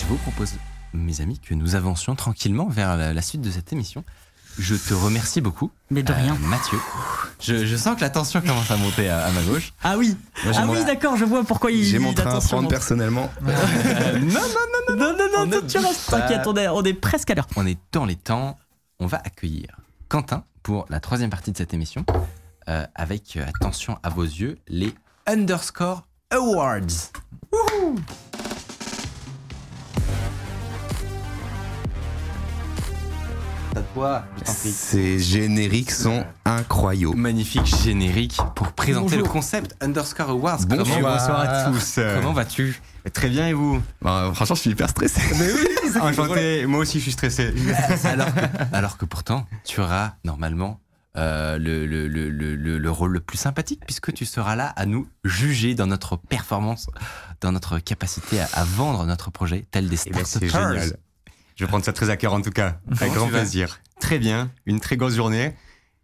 Je vous propose, mes amis, que nous avancions tranquillement vers la, la suite de cette émission. Je te remercie beaucoup. Mais de rien. Mathieu. Je, je sens que la tension commence à monter à, à ma gauche. Ah oui, Moi, ah mon- oui, d'accord, je vois pourquoi il. J'ai mon train à prendre personnellement. Euh, non, non, non, non, Non, non, non, On toi, est- tu restes, t'inquiète, on est, on est presque à l'heure. On est dans les temps. On va accueillir Quentin pour la troisième partie de cette émission. euh, avec, euh, attention à vos yeux, les Underscore Awards. T'as de quoi Je t'en prie. Ces génériques sont incroyables. Magnifique générique pour présenter Bonjour. le concept Underscore Awards. Bonjour. Comment, Bonsoir à tous. comment vas-tu Très bien et vous Bah, franchement, je suis hyper stressé. Enchanté, moi aussi je suis stressé. alors, que, alors que pourtant, tu auras normalement euh, le, le, le, le, le- le rôle le plus sympathique puisque tu seras là à nous juger dans notre performance, dans notre capacité à, à vendre notre projet tel des Eh ben, c'est génial. Je vais prendre ça très à cœur en tout cas. Avec grand plaisir. Très bien, une très grosse journée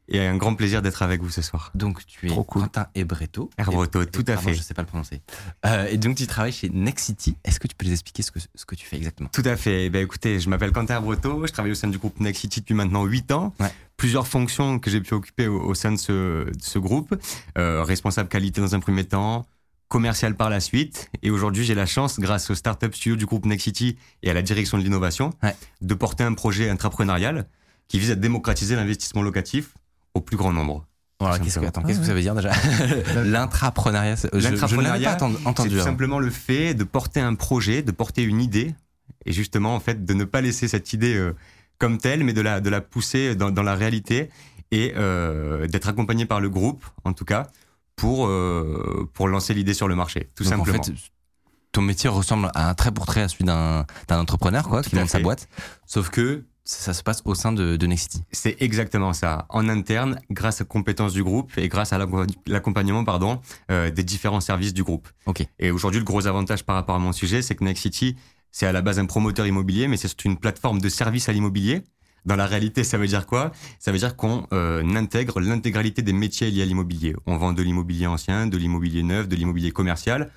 et un grand plaisir d'être avec vous ce soir. Donc tu es Trop cool. Quentin Ebreto. Herbreto, Et- tout à fait. Je sais pas le prononcer. Euh, et donc tu travailles chez Nexity. Est-ce que tu peux nous expliquer ce que, ce que tu fais exactement? Tout à fait. Eh ben, écoutez, je m'appelle Quentin Breto, je travaille au sein du groupe Nexity depuis maintenant 8 ans. Ouais. Plusieurs fonctions que j'ai pu occuper au, au sein de ce, de ce groupe. Euh, responsable qualité dans un premier temps, commercial par la suite. Et aujourd'hui, j'ai la chance, grâce au Startup Studio du groupe Nexity et à la direction de l'innovation, Ouais. de porter un projet intrapreneurial qui vise à démocratiser l'investissement locatif au plus grand nombre. Voilà, qu'est-ce que, simplement. attends, qu'est-ce que ça veut dire déjà L'intrapreneuriat. c'est- je- Je, ne l'avais L'intrapreneuriat, pas atten- C'est entendu. tout simplement le fait de porter un projet, de porter une idée, et justement, en fait, de ne pas laisser cette idée euh, comme telle, mais de la, de la pousser dans, dans la réalité et euh, d'être accompagné par le groupe, en tout cas, pour, euh, pour lancer l'idée sur le marché, tout Donc, simplement. En fait, ton métier ressemble à un trait pour trait à celui d'un d'un entrepreneur quoi, Tout qui monte sa boîte. Sauf que ça se passe au sein de, de Nexity. C'est exactement ça. En interne, grâce aux compétences du groupe et grâce à l'accom- l'accompagnement pardon, euh, des différents services du groupe. Ok. Et aujourd'hui, le gros avantage par rapport à mon sujet, c'est que Next City, c'est à la base un promoteur immobilier, mais c'est une plateforme de service à l'immobilier. Dans la réalité, ça veut dire quoi? Ça veut dire qu'on euh, intègre l'intégralité des métiers liés à l'immobilier. On vend de l'immobilier ancien, de l'immobilier neuf, de l'immobilier commercial.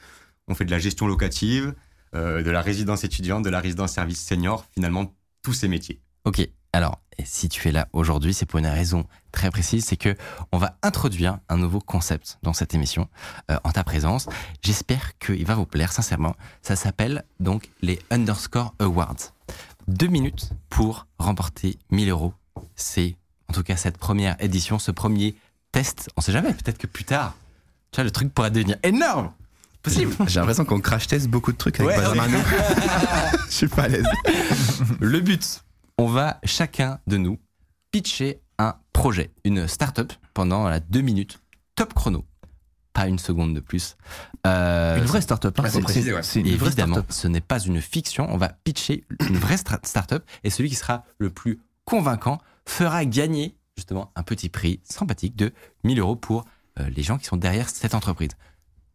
On fait de la gestion locative, euh, de la résidence étudiante, de la résidence service senior, finalement tous ces métiers. Ok. Alors, si tu es là aujourd'hui, c'est pour une raison très précise, c'est que on va introduire un nouveau concept dans cette émission euh, en ta présence. J'espère qu'il va vous plaire, sincèrement. Ça s'appelle donc les Underscore Awards. Deux minutes pour remporter 1000 euros. C'est en tout cas cette première édition, ce premier test. On sait jamais, peut-être que plus tard, tu vois, le truc pourrait devenir énorme. Possible. J'ai l'impression qu'on crash test beaucoup de trucs avec Ouais, Benjamin. Je suis pas à l'aise. Le but, on va chacun de nous pitcher un projet, une start-up pendant la deux minutes, top chrono. Pas une seconde de plus. Euh, Une vraie start-up. hein, c'est- ouais. Évidemment, ce n'est pas une fiction. On va pitcher une vraie start-up et celui qui sera le plus convaincant fera gagner justement un petit prix sympathique de 1000 euros pour euh, les gens qui sont derrière cette entreprise.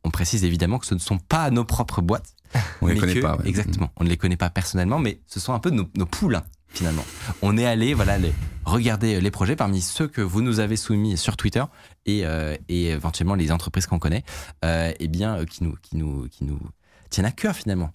On précise évidemment que ce ne sont pas nos propres boîtes. On les mais connaît que- pas. ouais. Exactement. On ne les connaît pas personnellement, mais ce sont un peu nos, nos poulains, finalement. On est allé voilà, les, regarder les projets parmi ceux que vous nous avez soumis sur Twitter et, euh, et éventuellement les entreprises qu'on connaît, euh, eh bien, euh, qui, nous, qui, nous, qui nous tiennent à cœur, finalement,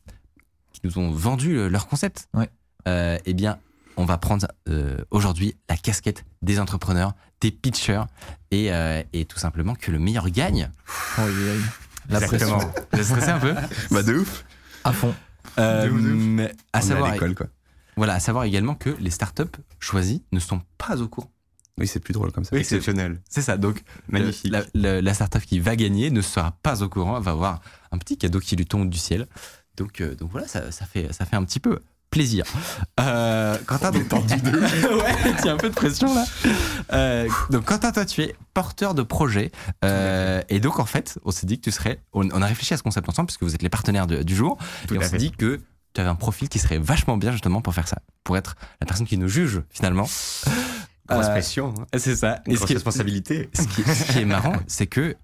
qui nous ont vendu le- leur concept. Ouais. Euh, eh bien, on va prendre euh, aujourd'hui la casquette des entrepreneurs, des pitchers, et, euh, et tout simplement que le meilleur gagne. Oui, oui, oui. La Exactement. pression. Vous êtes stressé un peu Bah, de ouf. À fond. Euh, De ouf, de ouf. à On est savoir, à l'école, quoi. Voilà, à savoir également que les startups choisies ne sont pas au courant. Oui, c'est plus drôle comme ça. Exceptionnel. C'est ça, donc Magnifique. La, la, la startup qui va gagner ne sera pas au courant, elle va avoir un petit cadeau qui lui tombe du ciel. Donc, euh, donc voilà, ça, ça fait, ça fait un petit peu plaisir. Euh, Quentin, donc, ouais, a un peu de pression là. Euh, donc Quentin, toi, tu es porteur de projet. Euh, et donc, en fait, on s'est dit que tu serais. On, on a réfléchi à ce concept ensemble, puisque vous êtes les partenaires de- du jour. Tout et on s'est dit que tu avais un profil qui serait vachement bien justement pour faire ça. Pour être la personne qui nous juge, finalement. Grosse Euh, pression, hein. C'est ça. Et ce grosse qui est- responsabilité. ce qui, ce qui est marrant, c'est que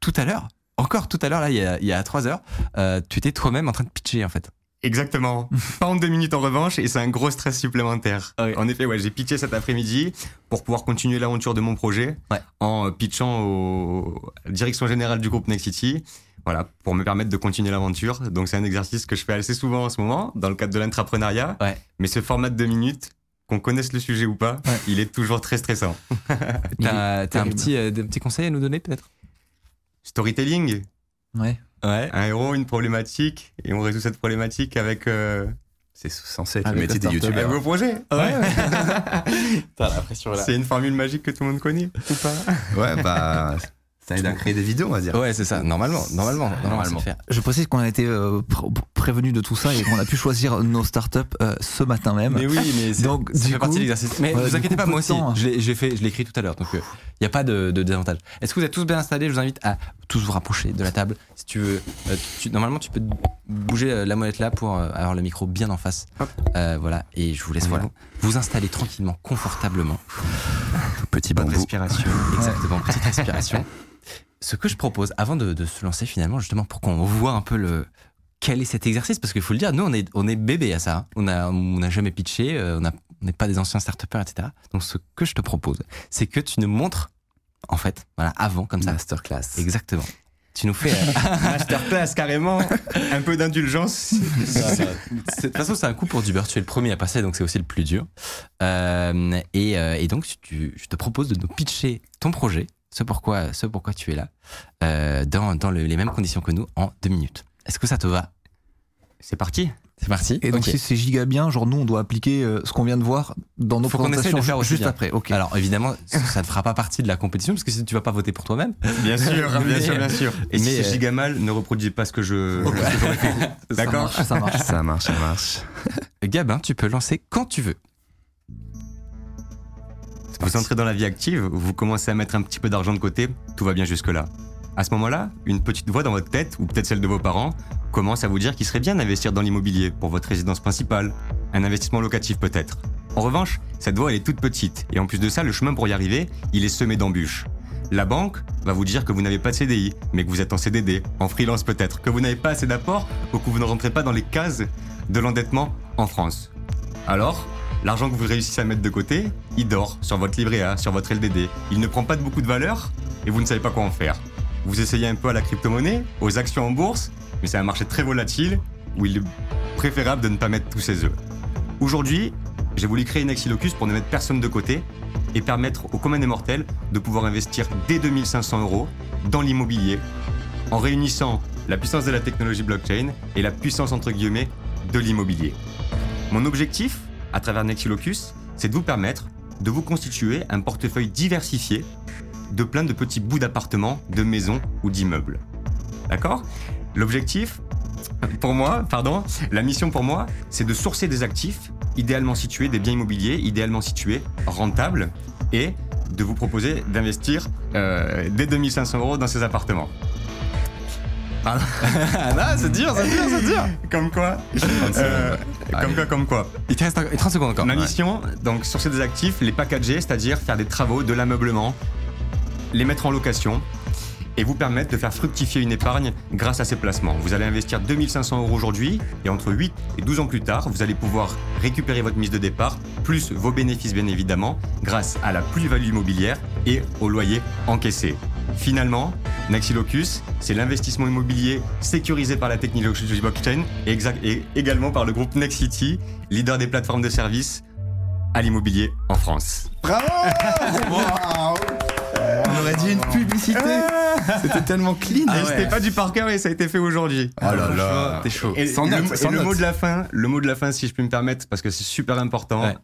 tout à l'heure, encore tout à l'heure, là, il y a, il y a trois heures, euh, tu étais toi-même en train de pitcher, en fait. Exactement. Pas en deux minutes en revanche, et c'est un gros stress supplémentaire. Ah oui. En effet, ouais, j'ai pitché cet après-midi pour pouvoir continuer l'aventure de mon projet Ouais. en euh, pitchant au direction générale du groupe Next City. Voilà, pour me permettre de continuer l'aventure. Donc c'est un exercice que je fais assez souvent en ce moment, dans le cadre de l'entrepreneuriat. Ouais. Mais ce format de deux minutes, qu'on connaisse le sujet ou pas, il est toujours très stressant. T'as un petit, euh, conseils à nous donner, peut-être? Storytelling, Ouais. Ouais. un héros, une problématique, et on résout cette problématique avec euh, C'est censé être le métier des start-up. un youtubeurs. beau projet. Ouais. T'as la pression C'est une formule magique que tout le monde connaît ou pas? Ouais, bah, aide à créer des vidéos, on va dire. Ouais, c'est ça. Normalement, normalement, normalement. le faire. Je précise qu'on a été euh, pr- prévenu de tout ça et qu'on a pu choisir nos startups euh, ce matin même. Mais oui, mais c'est- Donc, ça du fait partie coup, de l'exercice. Mais voilà, vous inquiétez coup, pas, moi aussi, temps, hein. je l'ai j'ai fait, je l'ai écrit tout à l'heure, donc il n'y a pas de, de désavantage. Est-ce que vous êtes tous bien installés? Je vous invite à tous vous rapprocher de la table. Si tu veux, euh, tu- normalement, tu peux bouger euh, la molette là pour euh, avoir le micro bien en face. Euh, voilà, et je vous laisse voilà. Vous installer tranquillement, confortablement. Petit bambou. respiration. Exactement, petite respiration. Ce que je propose, avant de, de se lancer finalement, justement pour qu'on voit un peu le quel est cet exercice, parce qu'il faut le dire, nous on est, on est bébé à ça. hein. On n'a on n'a jamais pitché, euh, on a- on n'est pas des anciens start etc. Donc ce que je te propose, c'est que tu nous montres, en fait, voilà, avant comme ça. Masterclass. Exactement. Tu nous fais. euh, Masterclass carrément. Un peu d'indulgence. de toute façon, c'est un coup pour du beurre. Tu es le premier à passer, donc c'est aussi le plus dur. Euh, et, euh, et donc, tu- je te propose de nous pitcher ton projet, ce pourquoi, ce pourquoi tu es là, euh, dans, dans le- les mêmes conditions que nous, en deux minutes. Est-ce que ça te va? C'est parti. C'est parti Et donc si c'est giga bien, genre nous on doit appliquer euh, ce qu'on vient de voir dans nos Faut qu'on essaye présentations de faire aussi juste après. Ok. Alors évidemment, ça ne fera pas partie de la compétition parce que si tu vas pas voter pour toi-même, Bien sûr, bien sûr, bien sûr. Et si c'est euh, giga mal, ne reproduis pas ce que je. fait. Ça D'accord marche, Ça marche. Ça marche, ça marche. Gabin, tu peux lancer quand tu veux. Vous entrez dans la vie active, vous commencez à mettre un petit peu d'argent de côté, tout va bien jusque-là. À ce moment-là, une petite voix dans votre tête, ou peut-être celle de vos parents, commence à vous dire qu'il serait bien d'investir dans l'immobilier pour votre résidence principale, un investissement locatif peut-être. En revanche, cette voix elle est toute petite, et en plus de ça, le chemin pour y arriver, il est semé d'embûches. La banque va vous dire que vous n'avez pas de CDI, mais que vous êtes en CDD, en freelance peut-être, que vous n'avez pas assez d'apport ou que vous ne rentrez pas dans les cases de l'endettement en France. Alors, l'argent que vous réussissez à mettre de côté, il dort sur votre livret A, sur votre LDD. Il ne prend pas de beaucoup de valeur et vous ne savez pas quoi en faire. Vous essayez un peu à la crypto-monnaie, aux actions en bourse, mais c'est un marché très volatile où il est préférable de ne pas mettre tous ses œufs. Aujourd'hui, j'ai voulu créer une Exilocus pour ne mettre personne de côté et permettre aux communs des mortels de pouvoir investir dès 2500 euros dans l'immobilier en réunissant la puissance de la technologie blockchain et la puissance entre guillemets de l'immobilier. Mon objectif, à travers Nexilocus, c'est de vous permettre de vous constituer un portefeuille diversifié de plein de petits bouts d'appartements, de maisons ou d'immeubles. D'accord? L'objectif, pour moi, pardon, la mission pour moi, c'est de sourcer des actifs, idéalement situés, des biens immobiliers, idéalement situés, rentables, et de vous proposer d'investir euh, dès 2500 euros dans ces appartements. Ah non, c'est dur, c'est dur, c'est dur. Comme quoi euh, Comme quoi, comme quoi Il te reste un- 30 secondes encore. Ma mission, donc sur ces actifs, les packager, c'est-à-dire faire des travaux, de l'ameublement, les mettre en location et vous permettre de faire fructifier une épargne grâce à ces placements. Vous allez investir 2500 euros aujourd'hui et entre 8 et 12 ans plus tard, vous allez pouvoir récupérer votre mise de départ, plus vos bénéfices bien évidemment, grâce à la plus-value immobilière et au loyer encaissé. Finalement, Naxilocus, c'est l'investissement immobilier sécurisé par la technologie blockchain et, également par le groupe Nexity, leader des plateformes de services à l'immobilier en France. On aurait dit une publicité. C'était tellement clean. Et C'était pas du par cœur et ça a été fait aujourd'hui. Oh là là. T'es chaud. Et, Sans et le, note, et le mot de la fin, le mot de la fin, si je puis me permettre, parce que c'est super important. Ouais.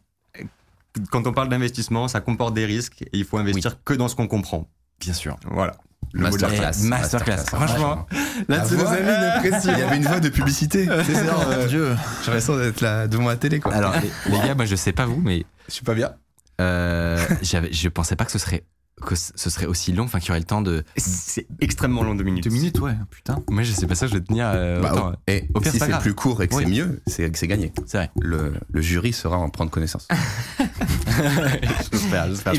Quand on parle d'investissement, ça comporte des risques et il faut investir que dans ce qu'on comprend. Bien sûr. Voilà. Le mot de la Masterclass. classe. Masterclass. Franchement, là, La tu nous voix, as mis une pression. Il y avait une voix de publicité. C'est ça, euh, mon Dieu. J'ai l'impression d'être là devant la télé, quoi. Alors, les, les gars, moi, je sais pas vous, mais je suis pas bien. euh, je pensais pas que ce serait que ce serait aussi long, enfin qu'il y aurait le temps de. C'est extrêmement long, deux minutes. Deux minutes, ouais, putain. Moi, je sais pas ça, je vais tenir euh, Bah, autant. oh, et Au pire, si c'est plus court et que Oui. c'est mieux, c'est que c'est gagné. C'est vrai. Le, le jury saura en prendre connaissance. J'espère, j'espère.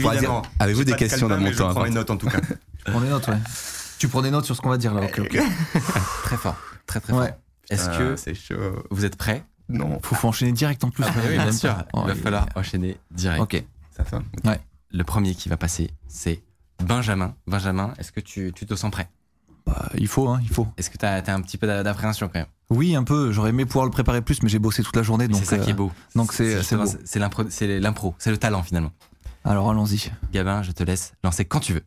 Avez-vous des de questions dans mon mais je temps prends avant notes en tout cas. Je prends des notes, ouais. Tu prends des notes sur ce qu'on va dire là, ok, ok. Très fort, très très Ouais. fort. Est-ce que c'est chaud vous êtes prêts? Non, Faut, faut enchaîner direct en plus. Ah, ouais, Oui, bien sûr. Il va Oh, falloir enchaîner direct. Ok. ça fait. Le premier qui va passer, c'est Benjamin. Benjamin, est-ce que tu, tu te sens prêt? Bah, il faut, hein, il faut. Est-ce que tu as, un petit peu d'a- d'appréhension quand même? Oui, un peu. J'aurais aimé pouvoir le préparer plus, mais j'ai bossé toute la journée. Donc, C'est ça qui est euh, beau. donc c'est- c'est l'impro, c'est le talent finalement. Alors allons-y. Gabin, je te laisse lancer quand tu veux.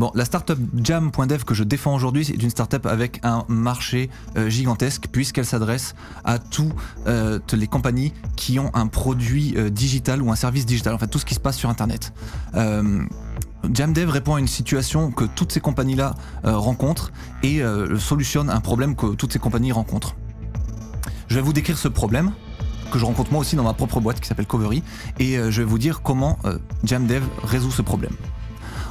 Bon, la startup Jam.dev que je défends aujourd'hui, c'est une startup avec un marché euh, gigantesque puisqu'elle s'adresse à toutes les compagnies qui ont un produit euh, digital ou un service digital, en fait tout ce qui se passe sur Internet. Euh, Jamdev répond à une situation que toutes ces compagnies-là euh, rencontrent et euh, solutionne un problème que toutes ces compagnies rencontrent. Je vais vous décrire ce problème que je rencontre moi aussi dans ma propre boîte qui s'appelle Covery et euh, je vais vous dire comment euh, Jamdev résout ce problème.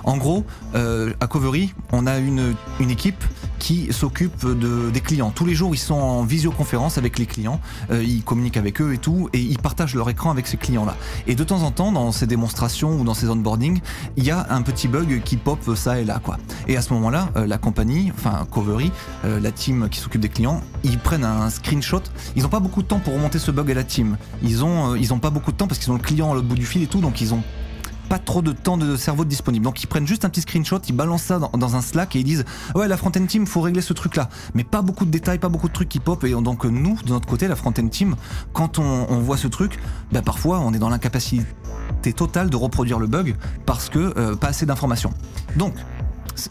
En gros, euh, à Covery, on a une, une équipe qui s'occupe de, des clients. Tous les jours, ils sont en visioconférence avec les clients, euh, ils communiquent avec eux et tout, et ils partagent leur écran avec ces clients-là. Et de temps en temps, dans ces démonstrations ou dans ces onboarding, il y a un petit bug qui pop ça et là, quoi. Et à ce moment-là, euh, la compagnie, enfin Covery, la team qui s'occupe des clients, ils prennent un screenshot. Ils n'ont pas beaucoup de temps pour remonter ce bug à la team. Ils ont, ils pas beaucoup de temps parce qu'ils ont le client à l'autre bout du fil et tout, donc ils ont pas trop de temps de cerveau disponible. Donc ils prennent juste un petit screenshot, ils balancent ça dans, un Slack et ils disent ouais la front-end team faut régler ce truc là. Mais pas beaucoup de détails, pas beaucoup de trucs qui pop et donc nous de notre côté la front-end team quand on, on voit ce truc, bah parfois on est dans l'incapacité totale de reproduire le bug parce que euh, pas assez d'informations. Donc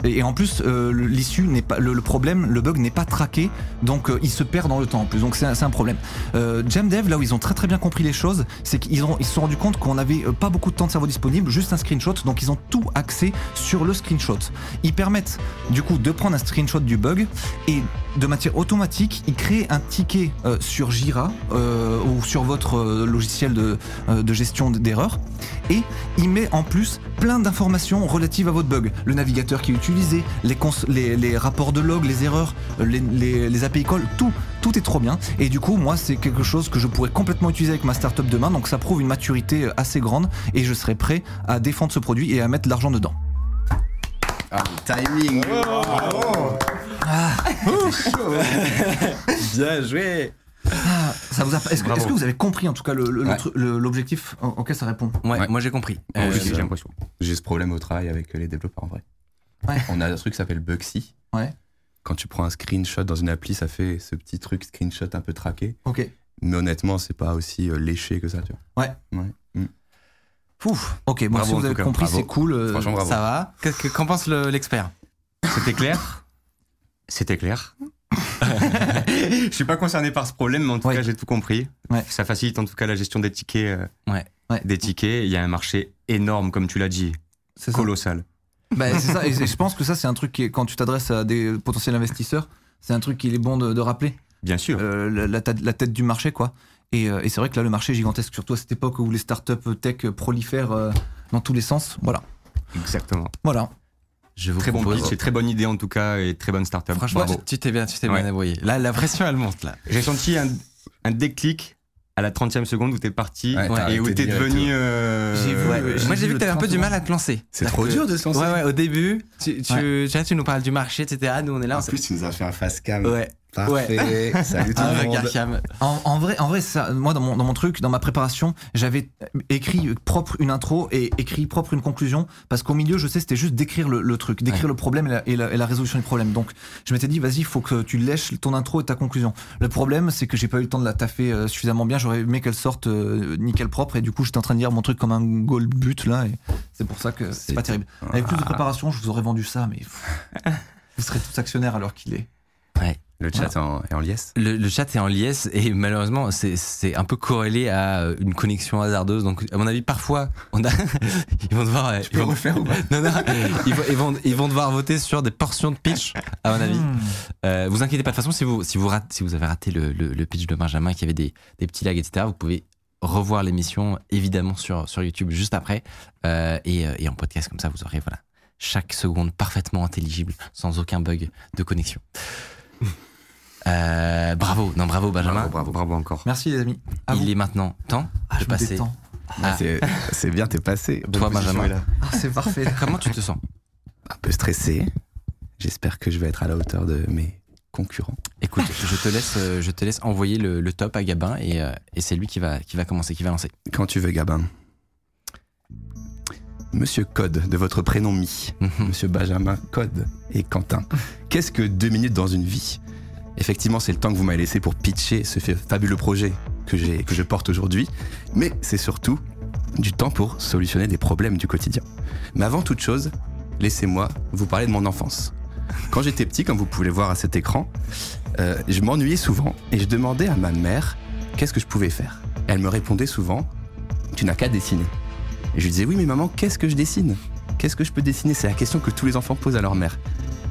et en plus, euh, l'issue n'est pas le, problème, le bug n'est pas traqué, donc euh, il se perd dans le temps en plus. Donc c'est un, problème. Euh, Jamdev, là où ils ont très très bien compris les choses, c'est qu'ils se sont rendus compte qu'on avait euh, pas beaucoup de temps de cerveau disponible, juste un screenshot, donc ils ont tout axé sur le screenshot. Ils permettent du coup de prendre un screenshot du bug et de manière automatique, ils créent un ticket euh, sur Jira euh, ou sur votre euh, logiciel de, euh, de gestion d'erreurs et il met en plus plein d'informations relatives à votre bug. Le navigateur qui est utilisé, les, cons- les, les rapports de log, les erreurs, les, les- les API calls, tout, tout est trop bien. Et du coup, moi, c'est quelque chose que je pourrais complètement utiliser avec ma startup demain. Donc ça prouve une maturité assez grande et je serai prêt à défendre ce produit et à mettre de l'argent dedans. Ah, le timing Bien joué Ça vous a- Est-ce que, est-ce que vous avez compris en tout cas le- le- le Ouais. le- l'objectif auquel ça répond? Ouais, Ouais. moi j'ai compris. Euh, aussi, j'ai l'impression. J'ai ce problème au travail avec les développeurs en vrai. Ouais. On a un truc qui s'appelle Bugsy. Ouais. Quand tu prends un screenshot dans une appli, ça fait ce petit truc screenshot un peu traqué. Ok. Mais honnêtement, c'est pas aussi euh, léché que ça, tu vois. Ouais. Ouais. Mm. Pouf. Ok, bon, Bravo, si vous avez compris, Bravo. c'est cool. euh, Franchement, bravo. Ça va Qu'en pense le- l'expert? C'était clair? C'était clair. Je suis pas concerné par ce problème, mais en tout Ouais. cas, j'ai tout compris. Ouais. Ça facilite en tout cas la gestion des tickets. euh, Ouais. Ouais. Des tickets. Il y a un marché énorme, comme tu l'as dit, c'est colossal. Bah, c'est ça, et je pense que ça, c'est un truc qui, quand tu t'adresses à des potentiels investisseurs, c'est un truc qu'il est bon de, de rappeler. Bien sûr. Euh, la, la tête- la tête du marché, quoi. Et, euh, et c'est vrai que là, le marché est gigantesque, surtout à cette époque où les startups tech prolifèrent euh, dans tous les sens. Voilà. Exactement. Voilà. Je vous Très bon pitch et très bonne idée en tout cas et très bonne startup. Franchement, Bravo. tu t'es bien, tu t'es Ouais. bien débrouillé. Là, la pression, elle monte là. J'ai senti un, un déclic à la 30e seconde où t'es parti Ouais, et où t'es devenu. euh, J'ai vu, Ouais. euh, Moi, j'ai vu que t'avais un peu 30 du mal à te lancer. C'est trop que- dur de se lancer. Ouais, ouais, au début, tu, tu, tu vois, tu nous parles du marché, etc. Nous, on est là. En on plus, tu nous as fait un face cam. Ouais. Parfait. Salut tout Un le regard monde. cam. En, en vrai, en vrai ça, moi, dans mon, dans mon truc, dans ma préparation, j'avais écrit propre une intro et écrit propre une conclusion, parce qu'au milieu, je sais, c'était juste d'écrire le, le truc, d'écrire le problème et la, et, la, et la résolution du problème. Donc, je m'étais dit, vas-y, il faut que tu lèches ton intro et ta conclusion. Le problème, c'est que j'ai pas eu le temps de la taffer euh, suffisamment bien. J'aurais aimé qu'elle sorte euh, nickel propre, et du coup, j'étais en train de lire mon truc comme un goal but là, et c'est pour ça que c'est pas terrible. Avec plus de préparation, je vous aurais vendu ça, mais vous serez tous actionnaires alors qu'il est. Ouais. Le chat est en, est en liesse? Le, le chat est en liesse et malheureusement c'est- un peu corrélé à euh, une connexion hasardeuse. Donc à mon avis parfois on a ils vont devoir euh, ils vont- refaire ou pas? Non, non, ils, vont, ils, vont, ils vont devoir voter sur des portions de pitch à mon avis. Euh, vous inquiétez pas de toute façon si vous si vous si vous avez raté le, le, le pitch de Benjamin qui avait des, des petits lags etc. Vous pouvez revoir l'émission évidemment sur sur YouTube juste après euh, et, et en podcast comme ça vous aurez voilà chaque seconde parfaitement intelligible sans aucun bug de connexion. Euh, bravo, non bravo Benjamin. Bravo, bravo, bravo encore. Merci les amis. À Il vous. est maintenant temps Ah, de passer. à- C'est bien, t'es passé. Bonne Toi, Benjamin. Ah, c'est parfait. Comment tu te sens Un peu stressé. J'espère que je vais être à la hauteur de mes concurrents. Écoute, je te laisse, euh, je te laisse envoyer le, le top à Gabin et, euh, et c'est lui qui va, qui va commencer, qui va lancer. Quand tu veux, Gabin. Monsieur Code, de votre prénom Mi. Monsieur Benjamin Code et Quentin. Qu'est-ce que deux minutes dans une vie? Effectivement, c'est le temps que vous m'avez laissé pour pitcher ce fa- fabuleux projet que, j'ai- que je porte aujourd'hui, mais c'est surtout du temps pour solutionner des problèmes du quotidien. Mais avant toute chose, laissez-moi vous parler de mon enfance. Quand j'étais petit, comme vous pouvez le voir à cet écran, euh, je m'ennuyais souvent et je demandais à ma mère qu'est-ce que je pouvais faire. Elle me répondait souvent Tu n'as qu'à dessiner. Et je lui disais Oui, mais maman, qu'est-ce que je dessine? Qu'est-ce que je peux dessiner? C'est la question que tous les enfants posent à leur mère.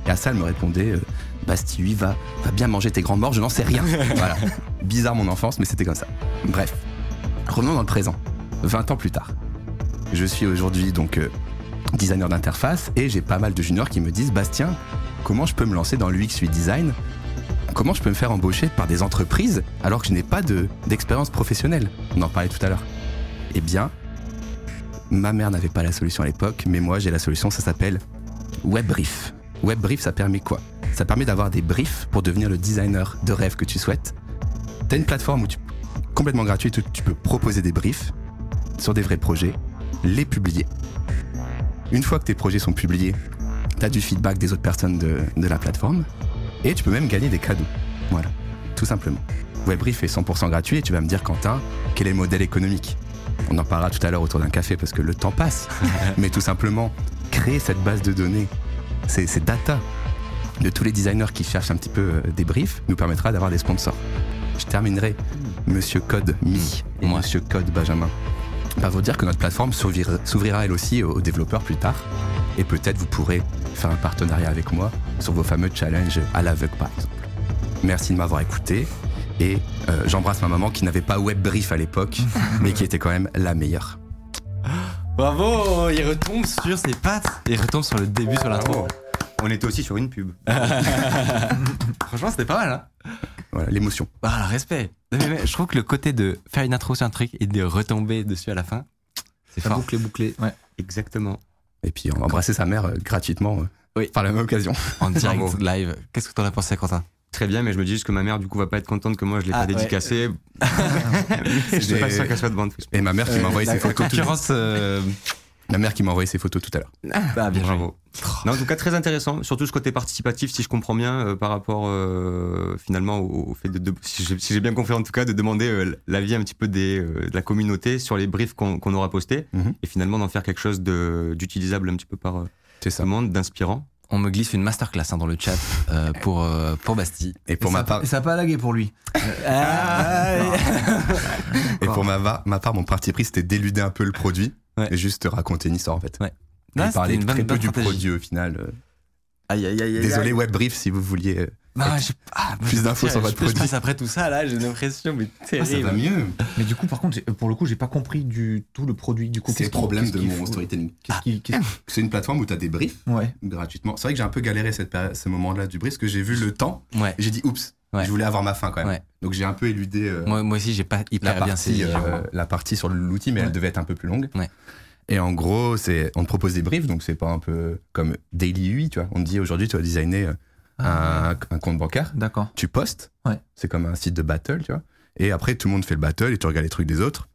Et à ça, elle me répondait euh, Basti, oui, va, va bien manger tes grands morts, je n'en sais rien. voilà. Bizarre mon enfance, mais c'était comme ça. Bref, revenons dans le présent. 20 ans plus tard. Je suis aujourd'hui donc euh, designer d'interface et j'ai pas mal de juniors qui me disent Bastien, comment je peux me lancer dans l'UX UI design? Comment je peux me faire embaucher par des entreprises alors que je n'ai pas de- d'expérience professionnelle? On en parlait tout à l'heure. Eh bien, ma mère n'avait pas la solution à l'époque, mais moi j'ai la solution, ça s'appelle WebBrief. WebBrief, ça permet quoi? Ça permet d'avoir des briefs pour devenir le designer de rêve que tu souhaites. T'as une plateforme où tu, complètement gratuite où tu peux proposer des briefs sur des vrais projets, les publier. Une fois que tes projets sont publiés, tu as du feedback des autres personnes de, de la plateforme et tu peux même gagner des cadeaux. Voilà, tout simplement. WebBrief est 100% gratuit et tu vas me dire, Quentin, quel est le modèle économique? On en parlera tout à l'heure autour d'un café parce que le temps passe. Mais tout simplement, créer cette base de données, ces, ces data de tous les designers qui cherchent un petit peu euh, des briefs nous permettra d'avoir des sponsors. Je terminerai, Monsieur Code Mi et Moi. Monsieur Code Benjamin, par vous dire que notre plateforme s'ouvrira s'ouvrira elle aussi aux développeurs plus tard. Et peut-être vous pourrez faire un partenariat avec moi sur vos fameux challenges à l'aveugle par exemple. Merci de m'avoir écouté. Et euh, j'embrasse ma maman qui n'avait pas WebBrief à l'époque, mais qui était quand même la meilleure. Bravo Il retombe sur ses pattes Il retombe sur le début, sur l'intro. On était aussi sur une pub. Franchement, c'était pas mal, hein Voilà, l'émotion. Ah, le respect mais, mais, Je trouve que le côté de faire une intro sur un truc et de retomber dessus à la fin, c'est fort. bouclé, bouclé. Ouais. Exactement. Et puis embrasser sa mère euh, gratuitement euh, Oui. par la même occasion. En direct, live. Qu'est-ce que t'en as pensé, Quentin? Très bien, mais je me dis juste que ma mère, du coup, va pas être contente que moi je l'ai Ah, pas ouais. dédicacé. je suis pas sûr qu'elle soit devant Twitch. Et ma mère qui m'a envoyé ses La photos. tout- concurrence... euh, Ma mère qui m'a envoyé ses photos tout à l'heure. bah, bien. Bravo. Non, en tout cas, très intéressant. Surtout ce côté participatif, si je comprends bien, euh, par rapport euh, finalement au, au fait de, de- si j'ai si bien compris en tout cas, de demander euh, l'avis un petit peu des, euh, de la communauté sur les briefs qu'on aura postés Mhm. et finalement d'en faire quelque chose de- d'utilisable un petit peu par euh, C'est tout ça. le monde, d'inspirant. On me glisse une masterclass hein, dans le chat euh, pour, euh, pour Bastille. Et pour Et ma ça, part, et ça a pas lagué pour lui. et pour ma, ma part, mon parti pris, c'était d'éluder un peu le produit Ouais. et juste raconter une histoire en fait. Ouais. Et Non, c'était parler une très bonne peu du stratégie. produit au final. euh. Aïe, aïe, aïe, Désolé, aïe. WebBrief, si vous vouliez. Euh, Ah, j'ai- ah, Plus d'infos sur votre je produit. passe après tout ça, là, j'ai l'impression, mais terrible. mieux. Mais du coup, par contre, j'ai- pour le coup, j'ai pas compris du tout le produit. Du coup, C'est le problème de mon storytelling. Qu'est-ce- C'est une plateforme où tu as des briefs Ouais. gratuitement. C'est vrai que j'ai un peu galéré cette ce moment-là du brief parce que j'ai vu le temps et j'ai dit oups, Ouais. je voulais avoir ma fin quand même. Ouais. Donc j'ai un peu éludé euh, Moi, moi aussi, j'ai pas la, hyper bien partie, saisi. euh, la partie sur l'outil, mais Ouais. elle devait être un peu plus longue. Ouais. Et en gros, c'est on te propose des briefs, donc c'est pas un peu comme Daily UI, tu vois. On te dit aujourd'hui, tu vas designer euh, Ah, un, un compte bancaire, D'accord. tu postes, Ouais. c'est comme un site de battle, tu vois. Et après, tout le monde fait le battle et tu regardes les trucs des autres,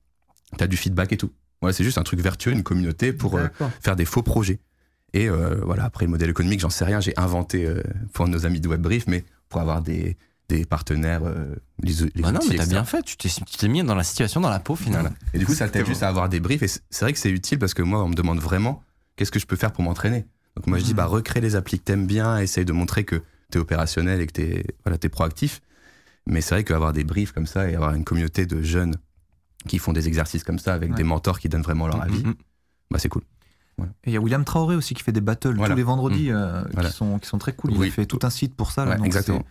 tu as du feedback et tout. Voilà, c'est juste un truc vertueux, une communauté pour euh, faire des faux projets. Et euh, voilà, après le modèle économique, j'en sais rien, j'ai inventé euh, pour nos amis de WebBrief, mais pour avoir des, des partenaires, les, les Bah non, mais t'as bien fait, tu t'es tu t'es mis dans la situation, dans la peau, finalement. Voilà. Et du coup, ça t'aide juste à avoir des briefs. Et c'est vrai que c'est utile parce que moi, on me demande vraiment qu'est-ce que je peux faire pour m'entraîner? Donc moi, je dis, Mhm. bah, recrée les applis que t'aimes bien, essaye de montrer que es opérationnel et que tu es, voilà, t'es proactif. Mais c'est vrai qu'avoir des briefs comme ça et avoir une communauté de jeunes qui font des exercices comme ça avec Ouais. des mentors qui donnent vraiment leur avis, Mhm. bah c'est cool. Et il y a William Traoré aussi qui fait des battles Voilà. tous les vendredis euh, Voilà. qui, sont, qui sont très cool. Il Oui. fait tout un site pour ça. là, Ouais, donc exactement.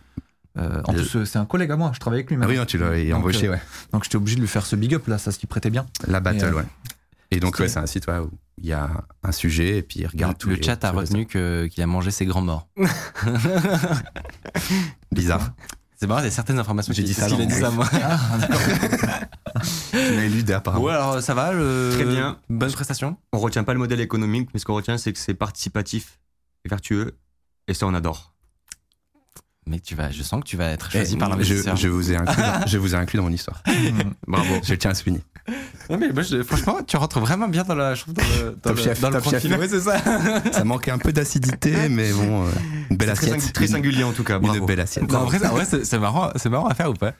euh, en plus, euh, c'est un collègue à moi, je travaille avec lui Ah maintenant. oui, tu l'as embauché, euh, ouais. Donc j'étais obligé de lui faire ce big up là, ça s'y prêtait bien. La battle, Et, ouais. Et donc, ouais, c'est un site ouais, où il y a un sujet et puis il regarde tout. le chat a retenu que- qu'il a mangé ses grands morts. Bizarre. C'est marrant, il y a certaines informations. J'ai qui- dit ça, qu'il a dit ça, moi. Tu l'as lu apparemment. Ouais, alors ça va, le... Très bien. Bonne prestation? On retient pas le modèle économique, mais ce qu'on retient, c'est que c'est participatif et vertueux. Et ça, on adore. Mec, tu vas, je sens que tu vas être Eh, choisi par je, l'investisseur. je vous ai inclus dans, je vous ai inclus dans mon histoire. Bravo. Je le tiens à souligner. Non, mais moi, je- franchement, tu rentres vraiment bien dans, la, je trouve, dans le, dans Top le, chef, dans le top chef. profil. Ouais, c'est ça. Ça manquait un peu d'acidité, mais bon, euh, une belle C'est très, assiette. très singulier en tout cas. Une, Bravo. une belle assiette. Non, en vrai, c'est- marrant, c'est marrant à faire ou pas?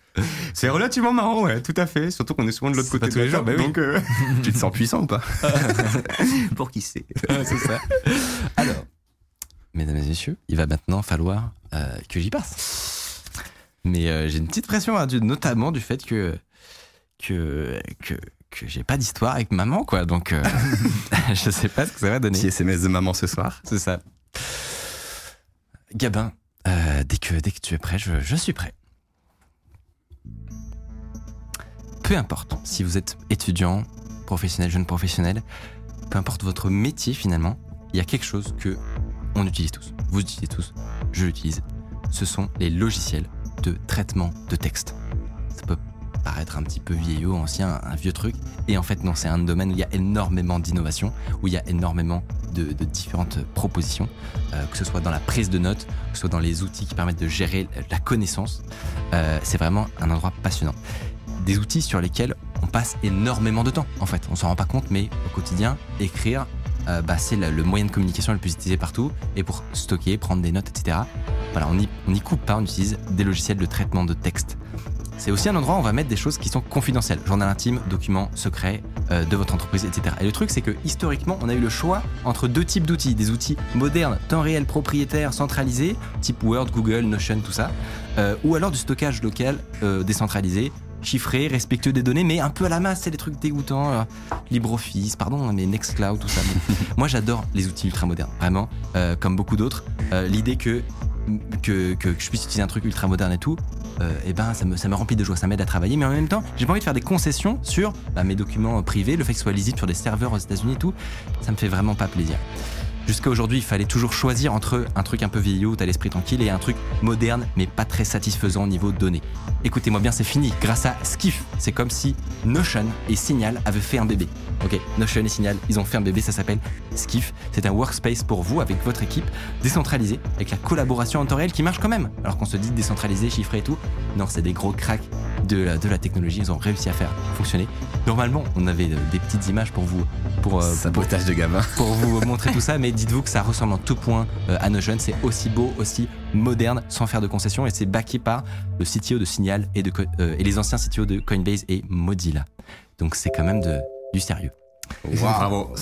C'est relativement marrant, ouais, tout à fait. Surtout qu'on est souvent de l'autre côté pas tous les de jours, bah oui. donc euh, Tu te sens puissant ou pas? Pour qui c'est? C'est ça. Alors, mesdames et messieurs, il va maintenant falloir euh, que j'y passe. Mais euh, j'ai une petite pression, hein, du- notamment du fait que que que, que j'ai pas d'histoire avec maman, quoi. Donc, euh, je sais pas ce que ça va donner. Petit SMS de maman ce soir. C'est ça. Gabin, euh, dès, que, dès que tu es prêt, je, je suis prêt. Peu importe si vous êtes étudiant, professionnel, jeune professionnel, peu importe votre métier finalement, il y a quelque chose que on utilise tous. Vous utilisez tous, je l'utilise. Ce sont les logiciels de traitement de texte. Ça peut paraître un petit peu vieillot, ancien, un vieux truc. Et en fait, non, c'est un domaine où il y a énormément d'innovation, où il y a énormément de, de différentes propositions, euh, que ce soit dans la prise de notes, que ce soit dans les outils qui permettent de gérer la connaissance. Euh, c'est vraiment un endroit passionnant. Des outils sur lesquels on passe énormément de temps, en fait. On s'en rend pas compte, mais au quotidien, écrire, euh, bah, c'est le, moyen de communication le plus utilisé partout. Et pour stocker, prendre des notes, etc. Voilà, on n'y coupe pas, on utilise des logiciels de traitement de texte. C'est aussi un endroit où on va mettre des choses qui sont confidentielles, journal intime, documents secrets euh, de votre entreprise, etc. Et le truc, c'est que historiquement, on a eu le choix entre deux types d'outils. Des outils modernes, temps réel, propriétaires, centralisés, type Word, Google, Notion, tout ça. euh, ou alors du stockage local, euh, décentralisé, chiffré, respectueux des données, mais un peu à la masse, c'est des trucs dégoûtants. euh, LibreOffice, pardon, hein, mais Nextcloud, tout ça. Moi, j'adore les outils ultra modernes, vraiment, euh, comme beaucoup d'autres. Euh, L'idée que, que, je puisse utiliser un truc ultra moderne et tout, euh, eh ben, ça me, ça me remplit de joie, ça m'aide à travailler, mais en même temps, j'ai pas envie de faire des concessions sur bah, mes documents privés, le fait que ce soit lisible sur des serveurs aux États-Unis et tout, ça me fait vraiment pas plaisir. Jusqu'à aujourd'hui, il fallait toujours choisir entre un truc un peu vieillot, t'as l'esprit tranquille, et un truc moderne, mais pas très satisfaisant au niveau données. Écoutez-moi bien, c'est fini. Grâce à Skiff, c'est comme si Notion et Signal avaient fait un bébé. Ok, Notion et Signal, ils ont fait un bébé, ça s'appelle Skiff. C'est un workspace pour vous, avec votre équipe, décentralisé, avec la collaboration en temps réel qui marche quand même. Alors qu'on se dit décentralisé, chiffré et tout. Non, c'est des gros cracks de la, de la technologie, ils ont réussi à faire fonctionner. Normalement, on avait euh, des petites images pour vous, pour, euh, pour, de gamin. pour vous montrer tout ça, mais dites-vous que ça ressemble en tout point euh, à Notion. C'est aussi beau, aussi moderne, sans faire de concessions, et c'est backé par le CTO de Signal et, de, euh, et les anciens CTO de Coinbase et Mozilla. Donc c'est quand même de, du sérieux. Bravo. Bravo.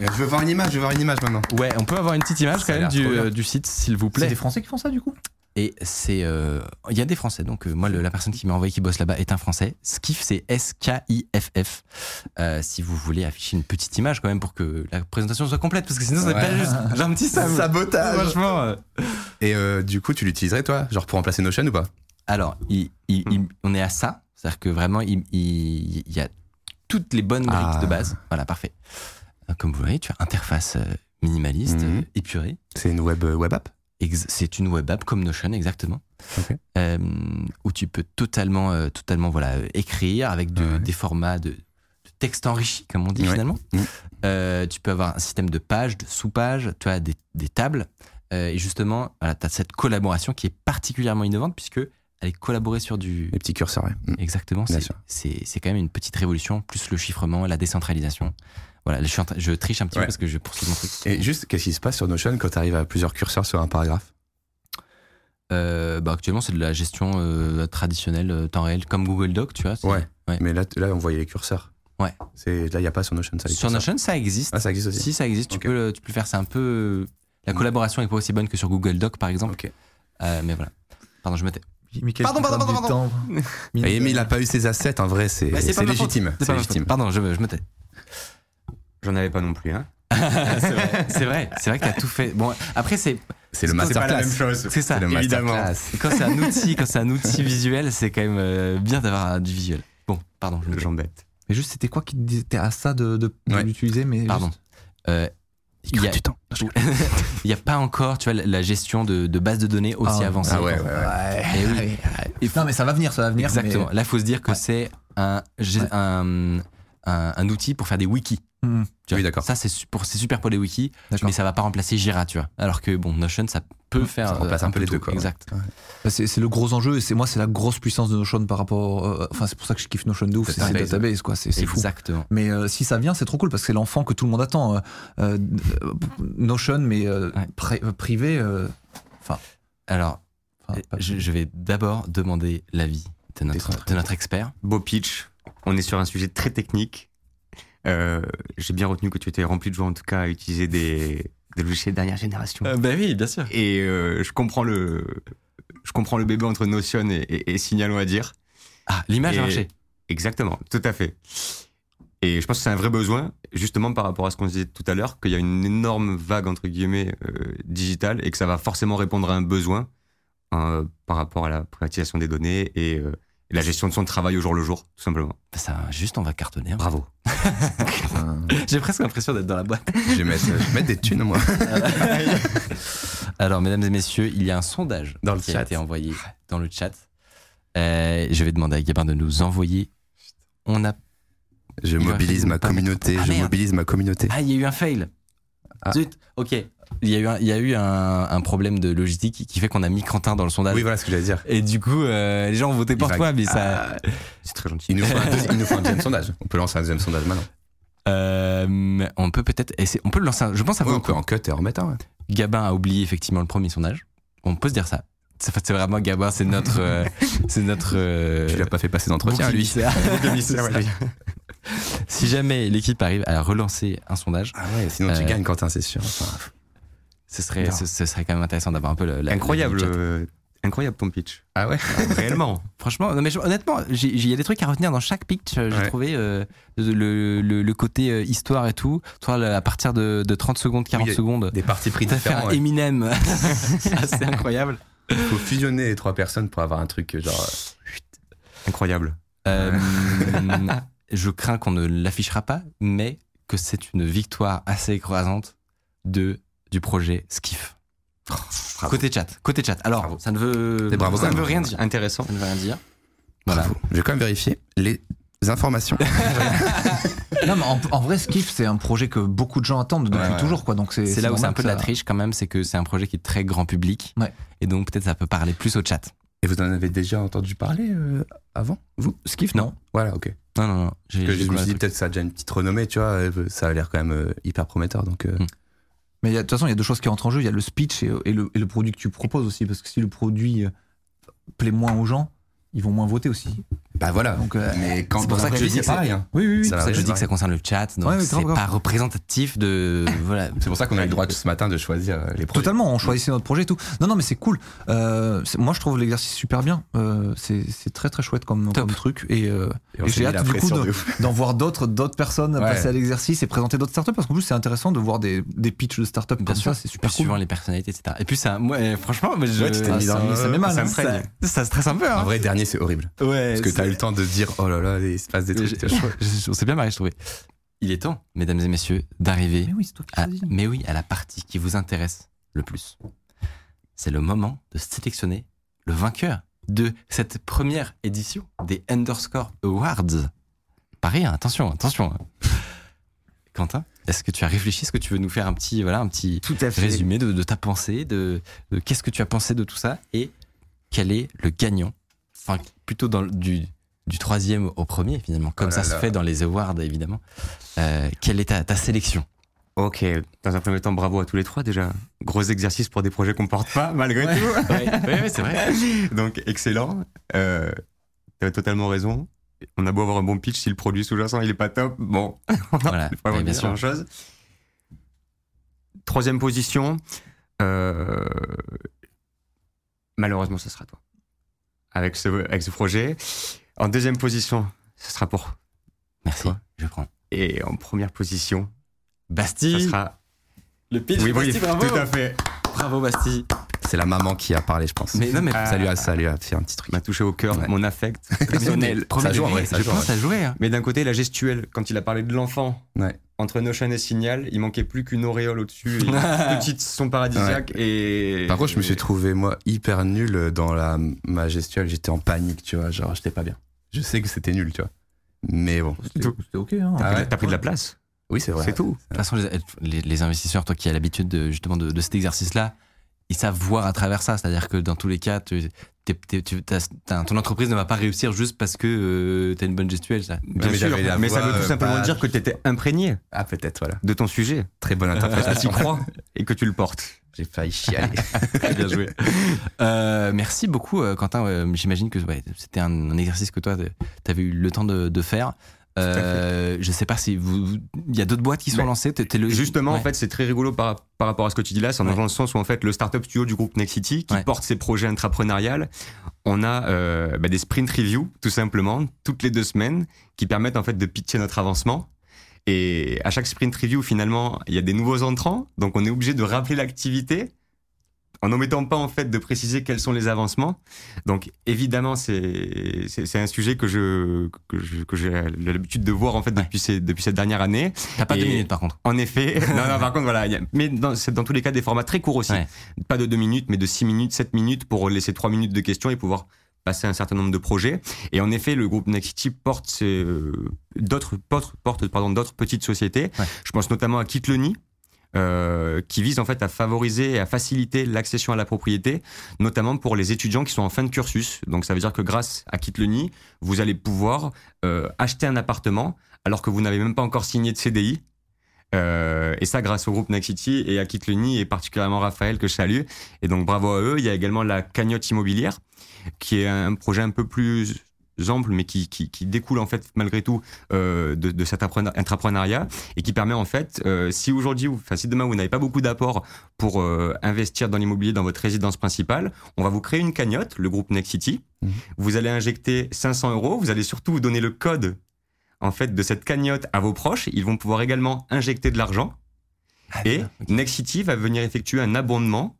Je veux voir une image, je veux voir une image maintenant. Ouais, on peut avoir une petite image Ça quand même du, euh, du site, s'il vous C'est plaît. des Français qui font ça du coup? Et c'est, euh, il y a des Français. Donc euh, moi, le- la personne qui m'a envoyé, qui bosse là-bas, est un Français. Skiff, c'est S-K-I-F-F. Euh, si vous voulez afficher une petite image quand même pour que la présentation soit complète, parce que sinon, c'est Ouais. pas juste. J'ai un petit. Sabotage. Franchement. Et euh, du coup, tu l'utiliserais toi, genre pour remplacer Notion ou pas? Alors, il- il- il- on est à ça. C'est-à-dire que vraiment, il, il- il y a toutes les bonnes briques Ah. de base. Voilà, parfait. Comme vous voyez, tu as interface minimaliste, Mhm. épurée. C'est une web, web app? C'est une web app comme Notion, exactement. Euh, où tu peux totalement, euh, totalement voilà, écrire avec de- Ouais. des formats de, de texte enrichi, comme on dit Ouais. finalement. Mhm. Euh, tu peux avoir un système de pages, de sous-pages, tu as des, des tables. Et justement, voilà, tu as cette collaboration qui est particulièrement innovante puisque elle est collaborée sur du, Les petits curseurs, ouais. Mm. Exactement, c'est- quand même une petite révolution, plus le chiffrement, la décentralisation. Voilà, je, triche un petit Ouais. peu parce que je poursuis mon truc. Et juste, qu'est-ce qui se passe sur Notion quand tu arrives à plusieurs curseurs sur un paragraphe? Euh, bah, actuellement, c'est de la gestion euh, traditionnelle, euh, temps réel, comme Google Doc, tu vois. Ouais. ouais. Mais là, là, on voyait les curseurs. Ouais. C'est là, il y a pas sur Notion ça. les Sur curseurs. Notion, ça existe. Ah, ça existe aussi. Si, ça existe, tu, peux, le- tu peux le faire. C'est un peu. La collaboration est pas aussi bonne que sur Google Doc, par exemple. Ok. Euh, mais voilà. Pardon, je me tais. Michael Pardon, pardon, pardon, temps. Et mais il a pas eu ses assets, en vrai, c'est Bah, légitime. C'est légitime. Pardon, je, je me tais. J'en avais pas non plus, hein. c'est vrai, c'est vrai, vrai que t'as tout fait. Bon, après, c'est C'est le C'est pas la masterclass. même chose. c'est ça. C'est le évidemment. masterclass. Quand c'est un outil, quand c'est un outil visuel, c'est quand même euh, bien d'avoir du visuel. Bon, pardon, je me tais. J'embête. Mais juste, c'était quoi qui T'es à ça de, de, de Ouais. l'utiliser, mais Pardon. juste- Euh, il y a du temps. il y a pas encore, tu vois, la- gestion de, de bases de données aussi Ah, avancée. Ah ouais, ouais, ouais. Eh oui. Et non, mais ça va venir, ça va venir. Exactement. Là, il faut se dire que c'est un, un, un, un outil pour faire des wikis. Hmm, Tu vois. Oui, d'accord. Ça, c'est pour- super pour les wikis, mais ça va pas remplacer Jira, tu vois. Alors que, bon, Notion, ça peut faire. Ça remplace un peu les tout. deux, quoi, ouais. Exact. Bah, C'est c'est le gros enjeu, et c'est moi, c'est la grosse puissance de Notion par rapport. euh, Enfin, c'est pour ça que je kiffe Notion de ouf, C'est c'est ces database. quoi. C'est fou. Exactement. Mais euh, si ça vient, c'est trop cool parce que c'est l'enfant que tout le monde attend. Euh, euh, Notion, mais Ouais. pri- privé. euh, Alors, enfin, pas- je, je vais d'abord demander l'avis de notre, de notre expert. Beau pitch. On est sur un sujet très technique. Euh, J'ai bien retenu que tu étais rempli de joie, en tout cas, à utiliser des, des logiciels dernière génération. bah oui, bien sûr. Et euh, je comprends le, je comprends le bébé entre Notion et, et, et Signal, on va dire. Ah, l'image marché. Exactement, tout à fait. Et je pense que c'est un vrai besoin, justement par rapport à ce qu'on disait tout à l'heure, qu'il y a une énorme vague, entre guillemets, euh, digitale, et que ça va forcément répondre à un besoin euh, par rapport à la privatisation des données et, euh, et la gestion de son travail au jour le jour, tout simplement. Ça, juste, on va cartonner. hein. Bravo. J'ai presque l'impression d'être dans la boîte. Je vais mettre, je vais mettre des thunes, moi. Alors, mesdames et messieurs, il y a un sondage Dans le qui a chat. été envoyé dans le chat. Euh, je vais demander à Gabin de nous envoyer. On a. Je Il mobilise ma communauté. Ah, Je mobilise ma communauté. Ah, il y a eu un fail. Ah. Zut. Ok. Il y a eu un, il y a eu un, un problème de logistique qui- qui fait qu'on a mis Quentin dans le sondage. Oui, voilà ce que j'allais dire. Et du coup, euh, les gens ont voté pour va- toi, mais ça. Ah, C'est très gentil. il, nous faut un deuxi- il nous faut un deuxième sondage. On peut lancer un deuxième sondage maintenant. Euh, on peut peut-être. essayer- On peut le lancer. un- Je pense à Oui, on peut en cut et en remettre un. ouais. Gabin a oublié effectivement le premier sondage. On peut se dire ça. C'est c'est vraiment Gabin, c'est notre. euh, c'est notre. euh, Tu l'as pas fait passer d'entretien, bouc lui. émissaire, C'est ça. si jamais l'équipe arrive à relancer un sondage, Ah ouais, sinon tu Euh, gagnes, Quentin, c'est sûr. Enfin, ce serait, ce, ce serait quand même intéressant d'avoir un peu le, la- Incroyable, le euh, incroyable ton pitch. Ah ouais? Réellement. Franchement, non mais je- honnêtement, il y a des trucs à retenir dans chaque pitch. euh, J'ai Ouais. trouvé euh, le, le, le côté euh, histoire et tout. Toi, à partir de, de 30 secondes, 40 Oui, secondes, Des parties pris fait différents. un ouais. Eminem. assez incroyable. Il faut fusionner les trois personnes pour avoir un truc euh, genre. Incroyable. Je crains qu'on ne l'affichera pas, mais que c'est une victoire assez écrasante de, du projet Skiff. Bravo. Côté chat, côté chat. Alors, Bravo. ça ne veut, Et bravo ça quand ne même. veut rien dire. Intéressant. Ça ne veut rien dire. Voilà. Bravo. Je vais quand même vérifier les informations. non, mais en, en vrai, Skiff, c'est un projet que beaucoup de gens attendent depuis Ouais, toujours, quoi. Donc c'est C'est là où c'est un peu de la triche quand même, c'est que c'est un projet qui est très grand public. Ouais. Et donc peut-être ça peut parler plus au chat. Et vous en avez déjà entendu parler euh, avant? Vous? Skiff? Non. Voilà, ok. Non, non, non. Parce que je me suis dit peut-être que ça a déjà une petite renommée, tu vois. euh, Ça a l'air quand même euh, hyper prometteur. Donc, euh, Mm. Mais de toute façon, il y a deux choses qui entrent en jeu. Il y a le speech et, et le, et le produit que tu proposes aussi. Parce que si le produit plaît moins aux gens, ils vont moins voter aussi. Bah voilà. Donc, euh, Mais quand c'est pour ça que je dis que c'est pareil. hein. oui, oui, oui. C'est Ça pour va, ça que je ouais, dis que ouais. ça concerne le chat, donc Ouais, c'est grave, grave. pas représentatif de. voilà. C'est pour ça qu'on a eu le droit ce matin de choisir euh, les projets. Totalement, on choisissait notre projet et tout. Non, non, mais c'est cool. Euh, c'est- moi, je trouve l'exercice super bien. Euh, c'est c'est très très chouette comme, comme truc. Et, euh, Et j'ai hâte, du coup, de- d'en voir d'autres d'autres personnes Ouais. passer à l'exercice et présenter d'autres startups parce qu'en plus c'est intéressant de voir des, des pitchs de startups Bien comme sûr, ça c'est super cool suivant les personnalités, etc. Et puis ça, moi, euh, franchement, je, Ouais, tu t'es mis ça, met mal, ça hein. ça stresse un peu. Hein. En vrai, dernier, c'est horrible. ouais. Eu le temps de dire, oh là là, il se passe des trucs. On s'est bien marré, je trouvais. Il est temps, mesdames et messieurs, d'arriver mais oui à, choisis mais oui, à la partie qui vous intéresse le plus. C'est le moment de sélectionner le vainqueur de cette première édition des Underscore Awards. Pas rien, attention, attention. Quentin, est-ce que tu as réfléchi? Est-ce que tu veux nous faire un petit, voilà, un petit tout à résumé de, de ta pensée, de, de qu'est-ce que tu as pensé de tout ça? Et quel est le gagnant? Enfin, plutôt dans le- du, du troisième au premier, finalement, comme Oh ça là se là. fait dans les awards, évidemment. Euh, quelle est ta, ta sélection? Ok, dans un premier temps, bravo à tous les trois déjà. Gros exercice pour des projets qu'on porte pas, malgré tout. Oui, c'est vrai. Donc, excellent. Euh, tu as totalement raison. On a beau avoir un bon pitch, si le produit sous-jacent il est pas top, bon, Voilà, faut pas bien sûr. chose. Troisième position, euh, Malheureusement, ce sera toi. Avec ce, avec ce projet. En deuxième position, ce sera pour Merci, Toi je prends. Et en première position, Bastille, ça sera. le pitch. Oui, oui, Bastille, bravo. tout à fait. Bravo Bastille. C'est la maman qui a parlé, je pense. Mais non, mais ça, lui a, ça lui a fait un petit truc. m'a touché au cœur, Ouais. mon affect personnel. Ça joue, en degré, vrai, ça je joue, pense ça hein. Mais d'un côté, la gestuelle, quand il a parlé de l'enfant, Ouais. entre Notion et Signal, il manquait plus qu'une auréole au-dessus, et une petite son paradisiaque. Et... Par contre, je me suis trouvé, moi, hyper nul dans la, ma gestuelle. J'étais en panique, tu vois. Genre, j'étais pas bien. Je sais que c'était nul, tu vois. Mais bon. C'était ok. Hein. T'as Ah pris, ouais t'as pris de la place. Oui, c'est vrai. C'est tout. De toute façon, les, les- les investisseurs, toi qui as l'habitude de, justement de, de cet exercice-là, ils savent voir à travers ça. C'est-à-dire que dans tous les cas, tu, ton entreprise ne va pas réussir juste parce que tu as une bonne gestuelle. Ça. Bien mais sûr, mais ça veut tout euh, simplement pas- dire que tu étais imprégné Ah, peut-être, voilà. de ton sujet, Très bonne que tu interprétation. crois et que tu le portes. J'ai failli chialer. Très bien joué. Euh, merci beaucoup, euh, Quentin. J'imagine que ouais, c'était un, un exercice que toi, tu avais eu le temps de, de faire. Euh, je sais pas si vous, il y a d'autres boîtes qui sont lancées. T'es- t'es le... Justement, Ouais. en fait, c'est très rigolo par, par rapport à ce que tu dis là. C'est en Ouais. dans le sens où, en fait, le startup studio du groupe Nexity, qui Ouais. porte ses projets intrapreneuriales, on a euh, bah, des sprint reviews, tout simplement, toutes les deux semaines, qui permettent, en fait, de pitcher notre avancement. Et à chaque sprint review, finalement, il y a des nouveaux entrants. Donc, on est obligé de rappeler l'activité en n'omettant pas, en fait, de préciser quels sont les avancements. Donc, évidemment, c'est un sujet que je que j'ai l'habitude de voir, en fait, depuis, ces, depuis cette dernière année. T'as pas deux minutes par contre. En effet. non, non, par contre, voilà. il y a- mais dans, c'est dans tous les cas des formats très courts aussi. Ouais. Pas de 2 minutes, mais de 6 minutes, 7 minutes pour laisser 3 minutes de questions et pouvoir passer un certain nombre de projets. Et en effet, le groupe Nexity porte euh, d'autres, porte, porte, pardon, d'autres petites sociétés. Ouais. Je pense notamment à Kitleni. Euh, qui vise en fait à favoriser et à faciliter l'accession à la propriété, notamment pour les étudiants qui sont en fin de cursus. Donc ça veut dire que grâce à Kitleni, vous allez pouvoir euh, acheter un appartement alors que vous n'avez même pas encore signé de CDI. Euh, et ça grâce au groupe Nexity et à Kitleni et particulièrement Raphaël que je salue. Et donc bravo à eux. Il y a également la cagnotte immobilière qui est un projet un peu plus ample mais qui, qui, qui découle en fait malgré tout euh, de, de cet intrapreneuriat et qui permet en fait euh, si aujourd'hui enfin si demain vous n'avez pas beaucoup d'apports pour euh, investir dans l'immobilier dans votre résidence principale on va vous créer une cagnotte le groupe Nexity Mhm. vous allez injecter 500 euros. Vous allez surtout vous donner le code en fait de cette cagnotte à vos proches. Ils vont pouvoir également injecter de l'argent. Et Nexity va venir effectuer un abondement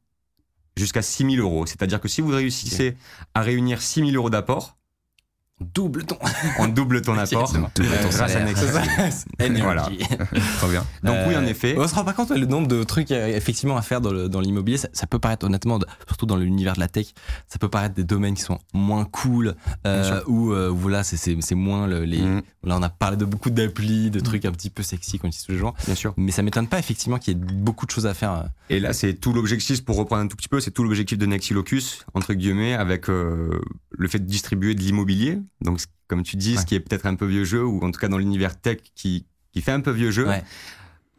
jusqu'à 6000 euros. C'est-à-dire que si vous réussissez à réunir 6000 euros d'apport, Double ton. on double ton apport. Double ton euh, grâce à. Nexity. voilà. Trop bien. Donc oui, en effet. On se rend pas compte ouais, le nombre de trucs euh, effectivement à faire dans l'immobilier. Ça, ça peut paraître honnêtement, surtout dans l'univers de la tech, ça peut paraître des domaines qui sont moins cool euh, ou euh, où là c'est- moins le- les. Mhm. Là on a parlé de beaucoup d'applis, de trucs un petit peu sexy comme disent tous les gens. Bien sûr. Mais ça m'étonne pas effectivement qu'il y ait beaucoup de choses à faire. euh. Et là, c'est tout l'objectif, pour reprendre un tout petit peu, c'est tout l'objectif de Nexilocus, entre guillemets, avec euh, le fait de distribuer de l'immobilier. Donc, comme tu dis, Ouais. ce qui est peut-être un peu vieux jeu, ou en tout cas dans l'univers tech qui, qui fait un peu vieux jeu, Ouais.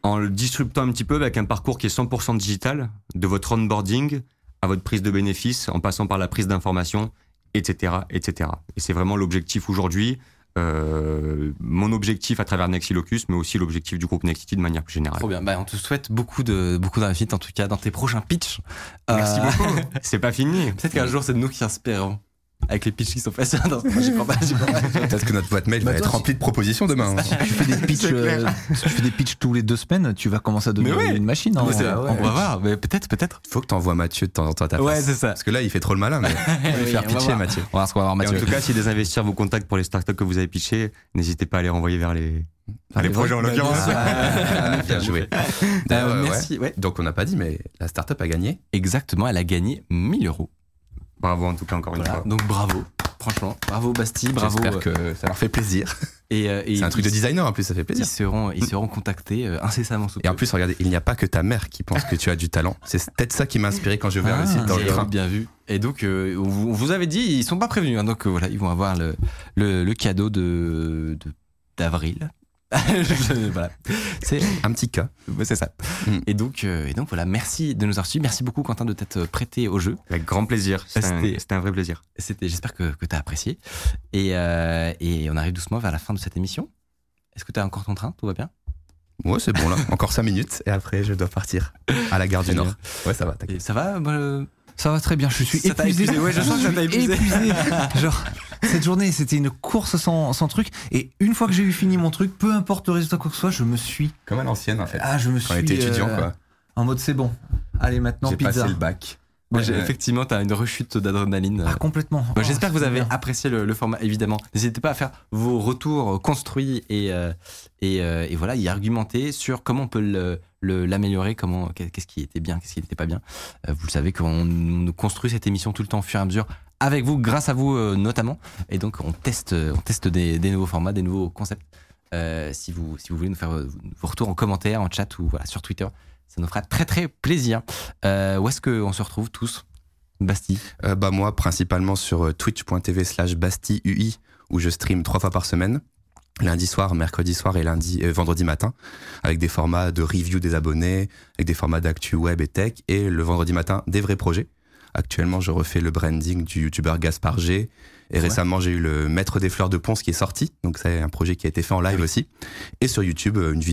en le distribuant un petit peu avec un parcours qui est 100% digital, de votre onboarding à votre prise de bénéfices, en passant par la prise d'informations, etc., etc. Et c'est vraiment l'objectif aujourd'hui. euh, mon objectif à travers Nexilocus, mais aussi l'objectif du groupe Nexity de manière plus générale. Trop bien. Bah, on te souhaite beaucoup de beaucoup d'invites en tout cas dans tes prochains pitchs. Merci Euh, beaucoup. C'est pas fini. Peut-être qu'un jour c'est nous qui inspirerons avec les pitchs qui sont faits. Non, j'y crois pas, j'y crois pas. Peut-être que notre boîte mail Bah, va toi, être remplie de propositions demain. hein. Tu fais des pitchs, euh, si tu fais des pitchs tous les deux semaines, tu vas commencer à devenir ouais. une machine. hein. Ouais. On va voir, mais peut-être, peut-être. Faut que t'envoies Mathieu de temps en temps à ta Ouais, place. c'est ça. Parce que là, il fait trop le malin, mais va Oui, faire on va pitcher, voir. Mathieu. On va se revoir, Et en Mathieu. tout cas, si des investisseurs vous contactent pour les startups que vous avez pitchés, n'hésitez pas à les renvoyer vers les, les projets en Bah, l'occurrence. Ah, Bien joué. Euh, D'ailleurs, ouais. merci. ouais. Donc, on n'a pas dit, mais la startup a gagné. Exactement, elle a gagné 1000 euros. Bravo en tout cas encore une fois. Donc bravo, franchement, bravo Bastille, bravo. J'espère euh, que ça leur fait plaisir. Et, euh, et C'est un truc de ils- designer en plus, ça fait Ils plaisir. seront, ils seront contactés euh, incessamment sous Et en plus, regardez, il n'y a pas que ta mère qui pense que tu as du talent. C'est peut-être ça qui m'a inspiré quand je vais vers le Ah, site dans le bien train. vu, Bien vu. Et donc, euh, on vous on vous avait dit, ils sont pas prévenus. hein, donc euh, voilà, ils vont avoir le, le, le cadeau de de- d'avril. Voilà, c'est Un petit cas. c'est ça. Mm. Et donc, euh, et donc voilà, merci de nous avoir reçus. Merci beaucoup Quentin de t'être prêté au jeu. Avec grand plaisir. C'était un, vrai plaisir. J'espère que, que tu as apprécié. Et, euh, et on arrive doucement vers la fin de cette émission. Est-ce que tu as encore ton train? Tout va bien? Ouais, c'est bon là. Encore 5 minutes et après, je dois partir à la gare du Nord. Ouais, ça va, Ça va euh, Ça va très bien, je suis Ça t'a épuisé. épuisé, ouais, je sens que ça t'a épuisé. épuisé. Genre, cette journée, c'était une course sans, sans truc. Et une fois que j'ai eu fini mon truc, peu importe le résultat quoi que ce soit, je me suis. Comme à l'ancienne en fait. Ah, je me Quand suis. était étudiant euh, quoi. En mode c'est bon. Allez, maintenant, J'ai pizza. passé le bac. Ouais, ouais. Effectivement, tu as une rechute d'adrénaline. Ah, complètement. Oh, J'espère que vous avez bien. apprécié le, le format, évidemment. N'hésitez pas à faire vos retours euh, construits et, euh, et, euh, et voilà, y argumenter sur comment on peut l'améliorer, comment qu'est-ce qui était bien, qu'est-ce qui n'était pas bien. Euh, vous le savez qu'on on construit cette émission tout le temps au fur et à mesure avec vous, grâce à vous euh, notamment. Et donc on teste, on teste des, des nouveaux formats, des nouveaux concepts. Euh, si vous si vous voulez nous faire euh, vos retours en commentaire, en chat ou voilà, sur Twitter, ça nous fera très très plaisir. Euh, où est-ce qu'on se retrouve tous Bastille? Euh, bah moi principalement sur euh, twitch.tv slash bastiui où je stream trois fois par semaine lundi soir, mercredi soir et lundi euh, vendredi matin avec des formats de review des abonnés, avec des formats d'actu web et tech et le vendredi matin des vrais projets. Actuellement, je refais le branding du youtubeur Gaspard G et récemment, j'ai eu le Maître des fleurs de Ponce qui est sorti. Donc c'est un projet qui a été fait en live aussi et sur YouTube une vidéo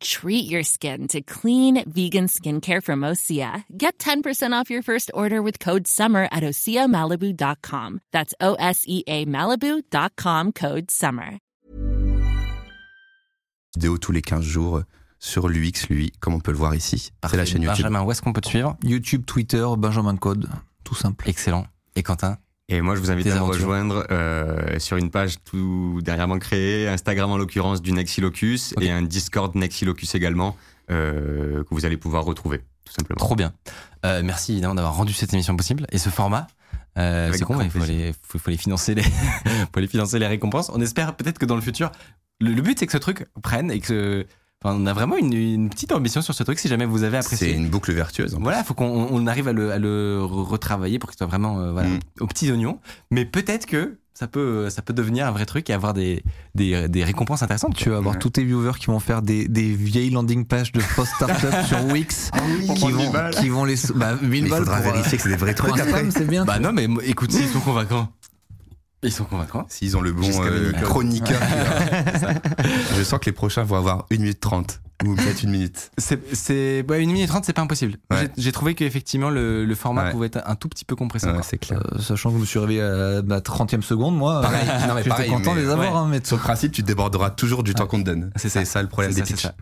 Treat your skin to clean vegan skincare from Osea. Get 10% off your first order with code SUMMER at OseaMalibu.com. That's O S E A Malibu.com code SUMMER. vidéo tous les 15 jours sur l'UX, lui, comme on peut le voir ici. C'est la chaîne YouTube. Benjamin, où est-ce qu'on peut te suivre? YouTube, Twitter, Benjamin Code, tout simple. Excellent. Et Quentin? Et moi, je vous invite à me rejoindre euh, sur une page tout dernièrement créée, Instagram en l'occurrence du Nexilocus et un Discord Nexilocus également euh, que vous allez pouvoir retrouver, tout simplement. Trop bien. Euh, merci évidemment d'avoir rendu cette émission possible et ce format. Euh, c'est con, il faut les, faut, faut les financer les, faut les financer les récompenses. On espère peut-être que dans le futur, le, le but c'est que ce truc prenne et que ce- enfin, on a vraiment une, une petite ambition sur ce truc. Si jamais vous avez C'est apprécié, une boucle vertueuse. en voilà, faut qu'on on arrive à le, à le re- retravailler pour qu'il soit vraiment euh, voilà, Mm. aux petits oignons. Mais peut-être que ça peut, ça peut devenir un vrai truc et avoir des, des, des récompenses intéressantes. Tu vas avoir Ouais. tous tes viewers qui vont faire des, des vieilles landing pages de post-startup sur Wix. qui, vont, qui vont les. Bah, 1000 Mais il faudra pour, euh, vérifier que c'est des vrais trucs c'est bien. Bah non, mais écoute, s'ils sont convaincants. Ils sont convaincants. S'ils ont le bon euh, chroniqueur. va- Je sens que les prochains vont avoir 1 minute 30 ou peut-être une minute. C'est, ouais, une minute trente, c'est pas impossible. Ouais. J'ai, trouvé qu'effectivement le, le format Ouais. pouvait être un tout petit peu compressé. C'est clair. Euh, sachant que je me suis réveillé à ma 30e seconde, moi. Pareil. euh, Non, mais J'étais pareil, content de les avoir, ouais. hein, mais Sur le principe, tu déborderas toujours du temps qu'on te donne. C'est C'est ça. ça le problème des ça, pitchs. ça.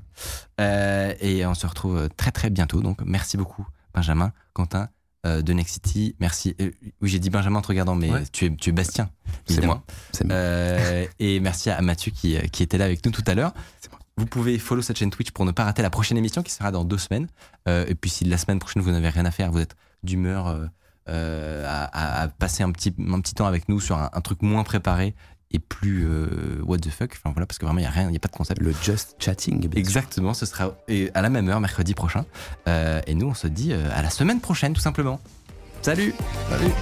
Euh, et on se retrouve très très bientôt. Donc merci beaucoup, Benjamin, Quentin de Next City. Merci. Euh, oui, j'ai dit Benjamin en te regardant, mais Ouais. tu, es, tu es Bastien. C'est moi. C'est moi. Euh, et merci à Mathieu qui, euh, qui était là avec nous tout à l'heure. Vous pouvez follow cette chaîne Twitch pour ne pas rater la prochaine émission qui sera dans deux semaines. Euh, et puis si la semaine prochaine vous n'avez rien à faire, vous êtes d'humeur euh, euh, à, à- à passer un petit, un petit temps avec nous sur un, un truc moins préparé et plus euh, what the fuck. Enfin voilà, parce que vraiment il n'y a rien, il n'y a pas de concept. Le just chatting. bien sûr. Exactement, ce sera à la même heure mercredi prochain. Euh, et nous on se dit euh, à la semaine prochaine tout simplement. Salut Salut.